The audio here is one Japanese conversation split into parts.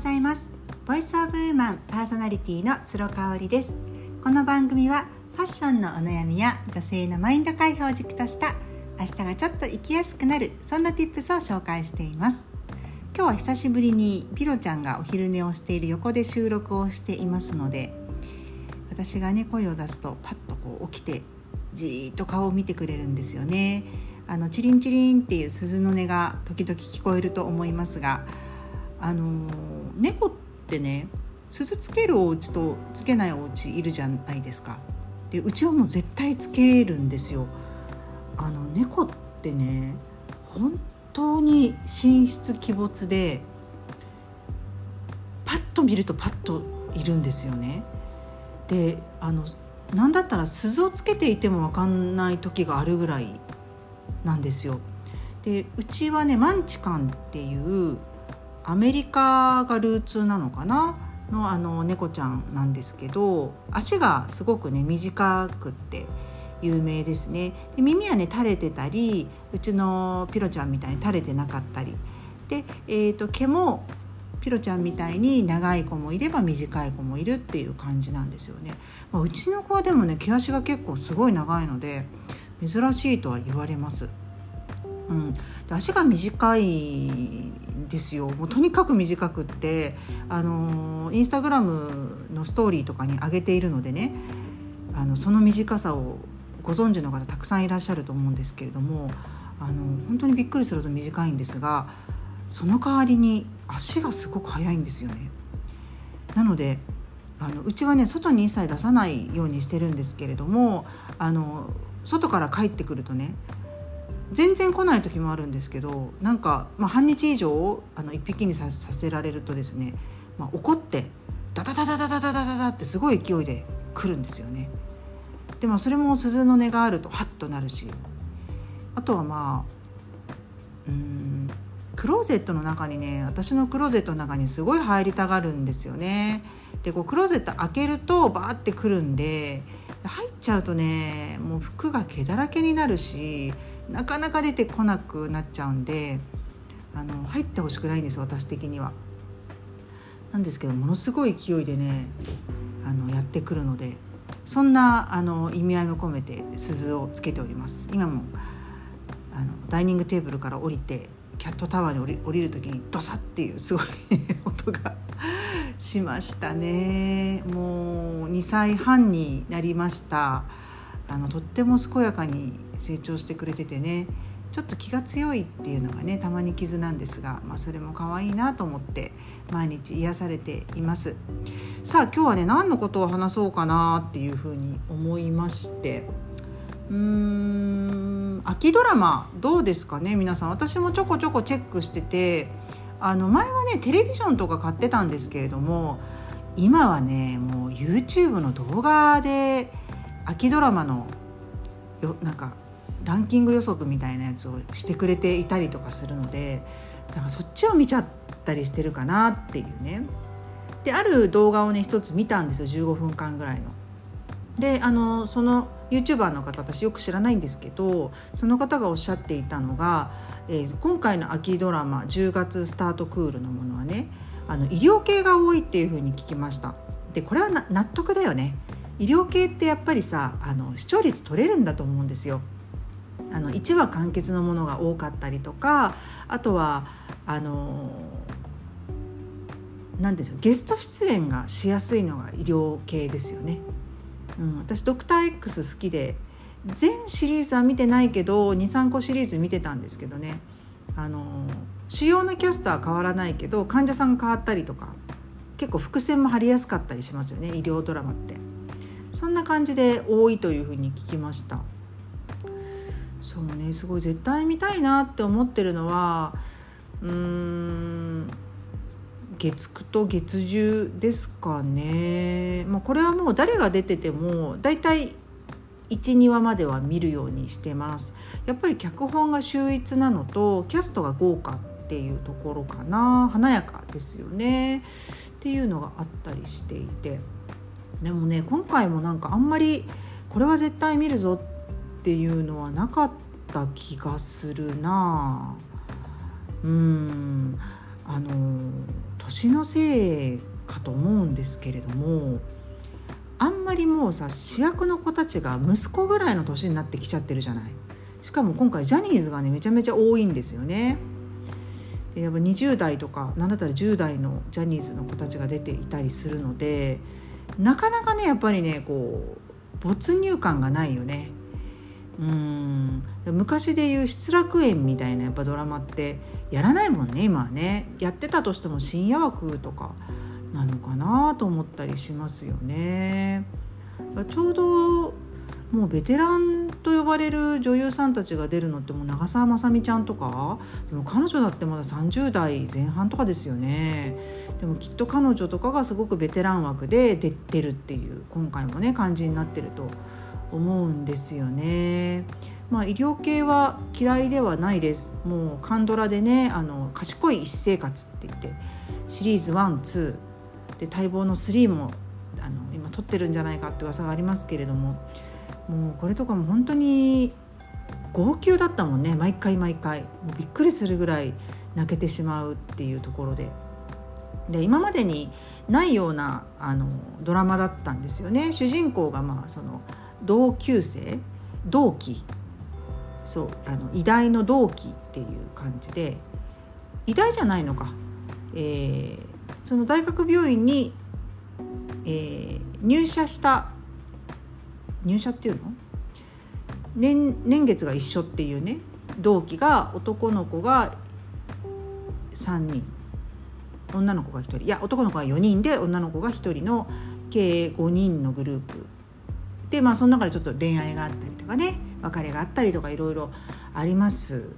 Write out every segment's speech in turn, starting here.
ざいます。ボイスオブウーマンパーソナリティの鶴香織です。この番組はファッションのお悩みや女性のマインド解放を軸とした明日がちょっと生きやすくなるそんな tips を紹介しています。今日は久しぶりにピロちゃんがお昼寝をしている横で収録をしていますので私がね声を出すとパッとこう起きてじーっと顔を見てくれるんですよね。あのチリンチリンっていう鈴の音が時々聞こえると思いますがあの猫ってね鈴つけるお家とつけないお家いるじゃないですか。でうちはもう絶対つけるんですよ。あの猫ってね本当に神出鬼没でパッと見るとパッといるんですよね。であの何だったら鈴をつけていても分かんない時があるぐらいなんですよ。でうちはねマンチカンっていうアメリカがルーツなのかな？のあの猫ちゃんなんですけど足がすごくね短くって有名ですね。で耳はね垂れてたりうちのピロちゃんみたいに垂れてなかったり。で、えーと、毛もピロちゃんみたいに長い子もいれば短い子もいるっていう感じなんですよね、まあ、うちの子はでもね毛足が結構すごい長いので珍しいとは言われます。うん、足が短いですよもうとにかく短くってあのインスタグラムのストーリーとかに上げているのでねあのその短さをご存知の方たくさんいらっしゃると思うんですけれどもあの本当にびっくりすると短いんですがその代わりに足がすごく速いんですよね。なのであのうちはね外に一切出さないようにしてるんですけれどもあの外から帰ってくるとね全然来ない時もあるんですけどなんか、まあ、半日以上あの1匹にさせられるとですね、まあ、怒ってダダダダダダダダダってすごい勢いで来るんですよね。でもそれも鈴の音があるとハッとなるしあとはまあうんクローゼットの中にね私のクローゼットの中にすごい入りたがるんですよね。でこうクローゼット開けるとバーってくるんで入っちゃうとねもう服が毛だらけになるしなかなか出てこなくなっちゃうんであの入ってほしくないんです私的には。なんですけどものすごい勢いでねあのやってくるのでそんなあの意味合いも込めて鈴をつけております。今もあのダイニングテーブルから降りてキャットタワーに降り降りる時にドサッっていうすごい音がしましたね。もう2歳半になりました。あのとっても健やかに成長してくれててねちょっと気が強いっていうのがねたまに傷なんですが、まあ、それも可愛いなと思って毎日癒されています。さあ今日はね何のことを話そうかなっていうふうに思いまして。うーん秋ドラマどうですかね皆さん。私もちょこちょこチェックしててあの前はねテレビジョンとか買ってたんですけれども今はねもう YouTube の動画で秋ドラマのよなんかランキング予測みたいなやつをしてくれていたりとかするのでだからそっちを見ちゃったりしてるかなっていうね。である動画をね一つ見たんですよ15分間ぐらいの。であのその YouTuber の方私よく知らないんですけどその方がおっしゃっていたのが、えー、今回の秋ドラマ10月スタートクールのものはねあの医療系が多いっていうふうに聞きました。でこれは納得だよね。医療系ってやっぱりさあの視聴率取れるんだと思うんですよ。あの1話完結のものが多かったりとかあとはあの何でしょうゲスト出演がしやすいのが医療系ですよね。うん、私ドクター X 好きで全シリーズは見てないけど23個シリーズ見てたんですけどね。あの主要なキャスターは変わらないけど患者さんが変わったりとか結構伏線も張りやすかったりしますよね医療ドラマって。そんな感じで多いというふうに聞きました。そうねすごい絶対見たいなって思ってるのはうーん月9と月10ですかね、まあ、これはもう誰が出てても大体12話までは見るようにしてます。やっぱり脚本が秀逸なのとキャストが豪華っていうところかな。華やかですよね。っていうのがあったりしていて。でもね今回もなんかあんまりこれは絶対見るぞっていうのはなかった気がするな。うん。あの年のせいかと思うんですけれどもあんまりもうさ主役の子たちが息子ぐらいの年になってきちゃってるじゃない。しかも今回ジャニーズがねめちゃめちゃ多いんですよね。でやっぱ20代とか何だったら10代のジャニーズの子たちが出ていたりするのでなかなかねやっぱりねこう没入感がないよね。うん。昔でいう失楽園みたいなやっぱドラマってやらないもんね今はね。やってたとしても深夜枠とかなのかなと思ったりしますよね。ちょうどもうベテランと呼ばれる女優さんたちが出るのってもう長澤まさみちゃんとかでも彼女だってまだ30代前半とかですよね。でもきっと彼女とかがすごくベテラン枠で出てるっていう今回もね感じになってると思うんですよね。まあ、医療系は嫌いではないですもうカンドラでねあの賢い一生活って言ってシリーズ12で待望の3もあの今撮ってるんじゃないかって噂がありますけれどももうこれとかも本当に号泣だったもんね毎回毎回もうびっくりするぐらい泣けてしまうっていうところで。で今までにないようなあのドラマだったんですよね主人公がまあその同級生？同期？そうあの偉大の同期っていう感じで偉大じゃないのか、えー、その大学病院に、えー、入社した入社っていうの？年年月が一緒っていうね同期が男の子が3人。女の子が1人。いや男の子が4人で女の子が1人の計5人のグループ。でまあその中でちょっと恋愛があったりとかね別れがあったりとかいろいろあります。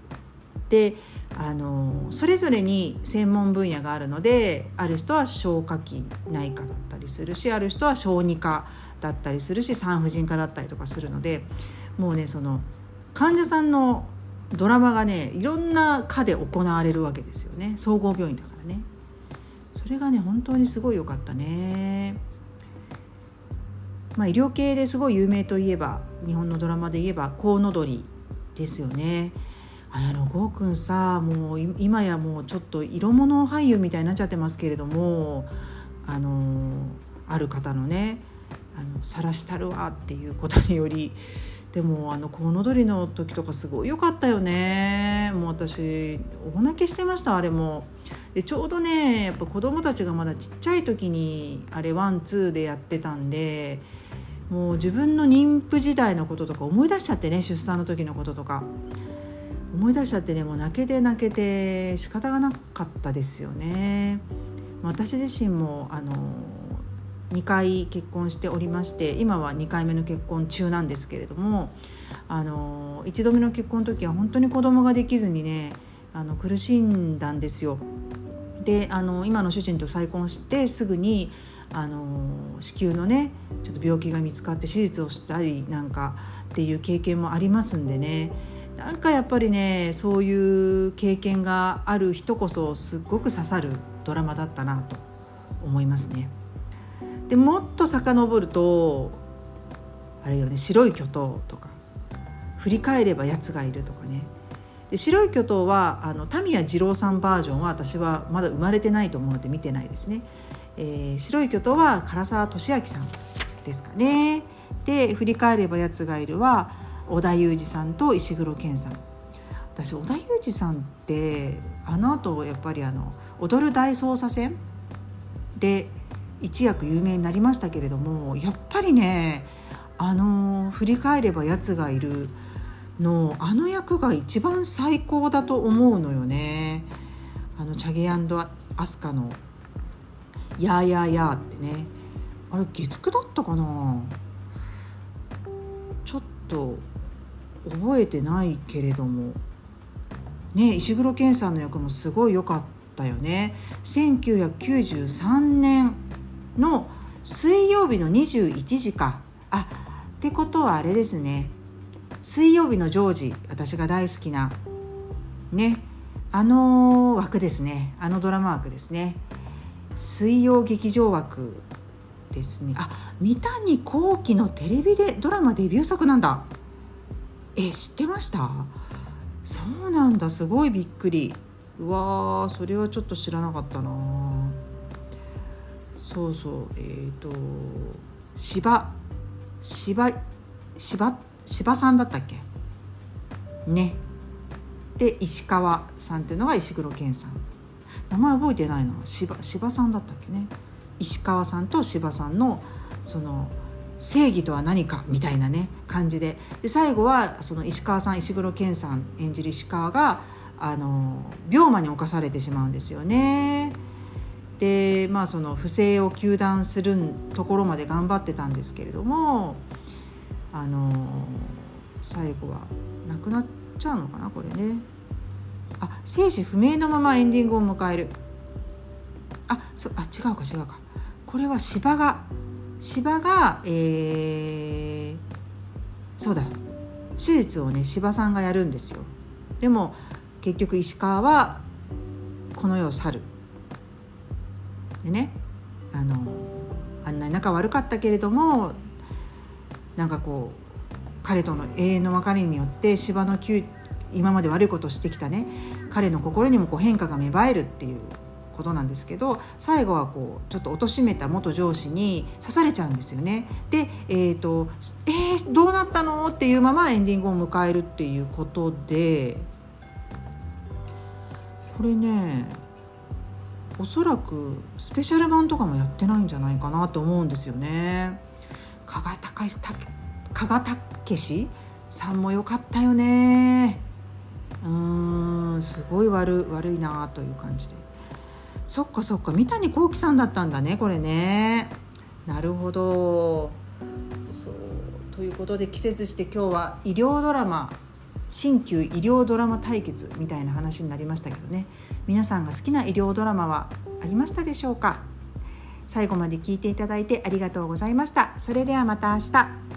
であのそれぞれに専門分野があるのである人は消化器内科だったりするしある人は小児科だったりするし産婦人科だったりとかするのでもうねその患者さんのドラマがねいろんな科で行われるわけですよね。総合病院だからね。それがね本当にすごい良かったね。まあ医療系ですごい有名といえば日本のドラマで言えば「コウノドリ」ですよね。綾野剛くんさもう今やもうちょっと色物俳優みたいになっちゃってますけれどもあのある方のね「あの晒したるわ」っていうことによりでもあのコウノドリの時とかすごい良かったよね。もう私大泣きしてましたあれも。でちょうどねやっぱ子供たちがまだちっちゃい時にあれワンツーでやってたんでもう自分の妊婦時代のこととか思い出しちゃってね出産の時のこととか思い出しちゃってねもう泣けて泣けて仕方がなかったですよね。私自身もあの2回結婚しておりまして今は2回目の結婚中なんですけれどもあの1度目の結婚の時は本当に子供ができずにねあの苦しんだんですよ。であの今の主人と再婚してすぐにあの子宮のねちょっと病気が見つかって手術をしたりなんかっていう経験もありますんでねなんかやっぱりねそういう経験がある人こそすっごく刺さるドラマだったなと思いますね。でもっと遡るとあれよね「白い巨頭」とか「振り返ればやつがいる」とかねで白い巨頭はあのタミヤ二郎さんバージョンは私はまだ生まれてないと思うので見てないですね。えー、白い巨頭は唐沢俊明さんですかね。で「振り返ればやつがいるは」織田裕二さんと石黒賢さん私織田裕二さんってあのあとやっぱりあの「踊る大捜査線」で一躍有名になりましたけれどもやっぱりねあの振り返ればやつがいるのあの役が一番最高だと思うのよね。あのチャゲアスカの「やーやーやー」ってね。あれ月9だったかな？ちょっと覚えてないけれども。ね石黒賢さんの役もすごい良かったよね。1993年の水曜日の21時か。あってことはあれですね。水曜日のジョージ私が大好きなねあの枠ですね。あのドラマ枠ですね。水曜劇場枠ですね。あ三谷幸喜のテレビでドラマデビュー作なんだ。え知ってました？そうなんだ。すごいびっくり。うわーそれはちょっと知らなかったな。そうそう。えっ、ー、と芝芝芝芝さんだったっけ？ね。で石川さんっていうのが石黒賢さん。名前覚えてないの芝芝さんだったっけね石川さんと芝さんのその正義とは何かみたいなね感じでで最後はその石川さん石黒賢さん演じる石川があの病魔に侵されてしまうんですよね。でまあその不正を糾弾するところまで頑張ってたんですけれどもあの最後は亡くなっちゃうのかなこれね。あ生死不明のままエンディングを迎える。あそあ違うか違うか。これは芝が芝が、えー、そうだ手術をね芝さんがやるんですよでも結局石川はこの世を去るでねあのあんなに仲悪かったけれどもなんかこう彼との永遠の別れによって芝の今まで悪いことをしてきたね彼の心にもこう変化が芽生えるっていうことなんですけど最後はこうちょっと貶めた元上司に刺されちゃうんですよね。で、えーと「えー、どうなったの?」っていうままエンディングを迎えるっていうことでこれねおそらくスペシャル版とかもやってないんじゃないかなと思うんですよね。加賀隆加賀武さんも良かったよね。うーんすごい悪悪いなという感じで。そっかそっか三谷幸喜さんだったんだねこれね。なるほど。そうということで季節して今日は医療ドラマ新旧医療ドラマ対決みたいな話になりましたけどね。皆さんが好きな医療ドラマはありましたでしょうか？最後まで聞いていただいてありがとうございました。それではまた明日。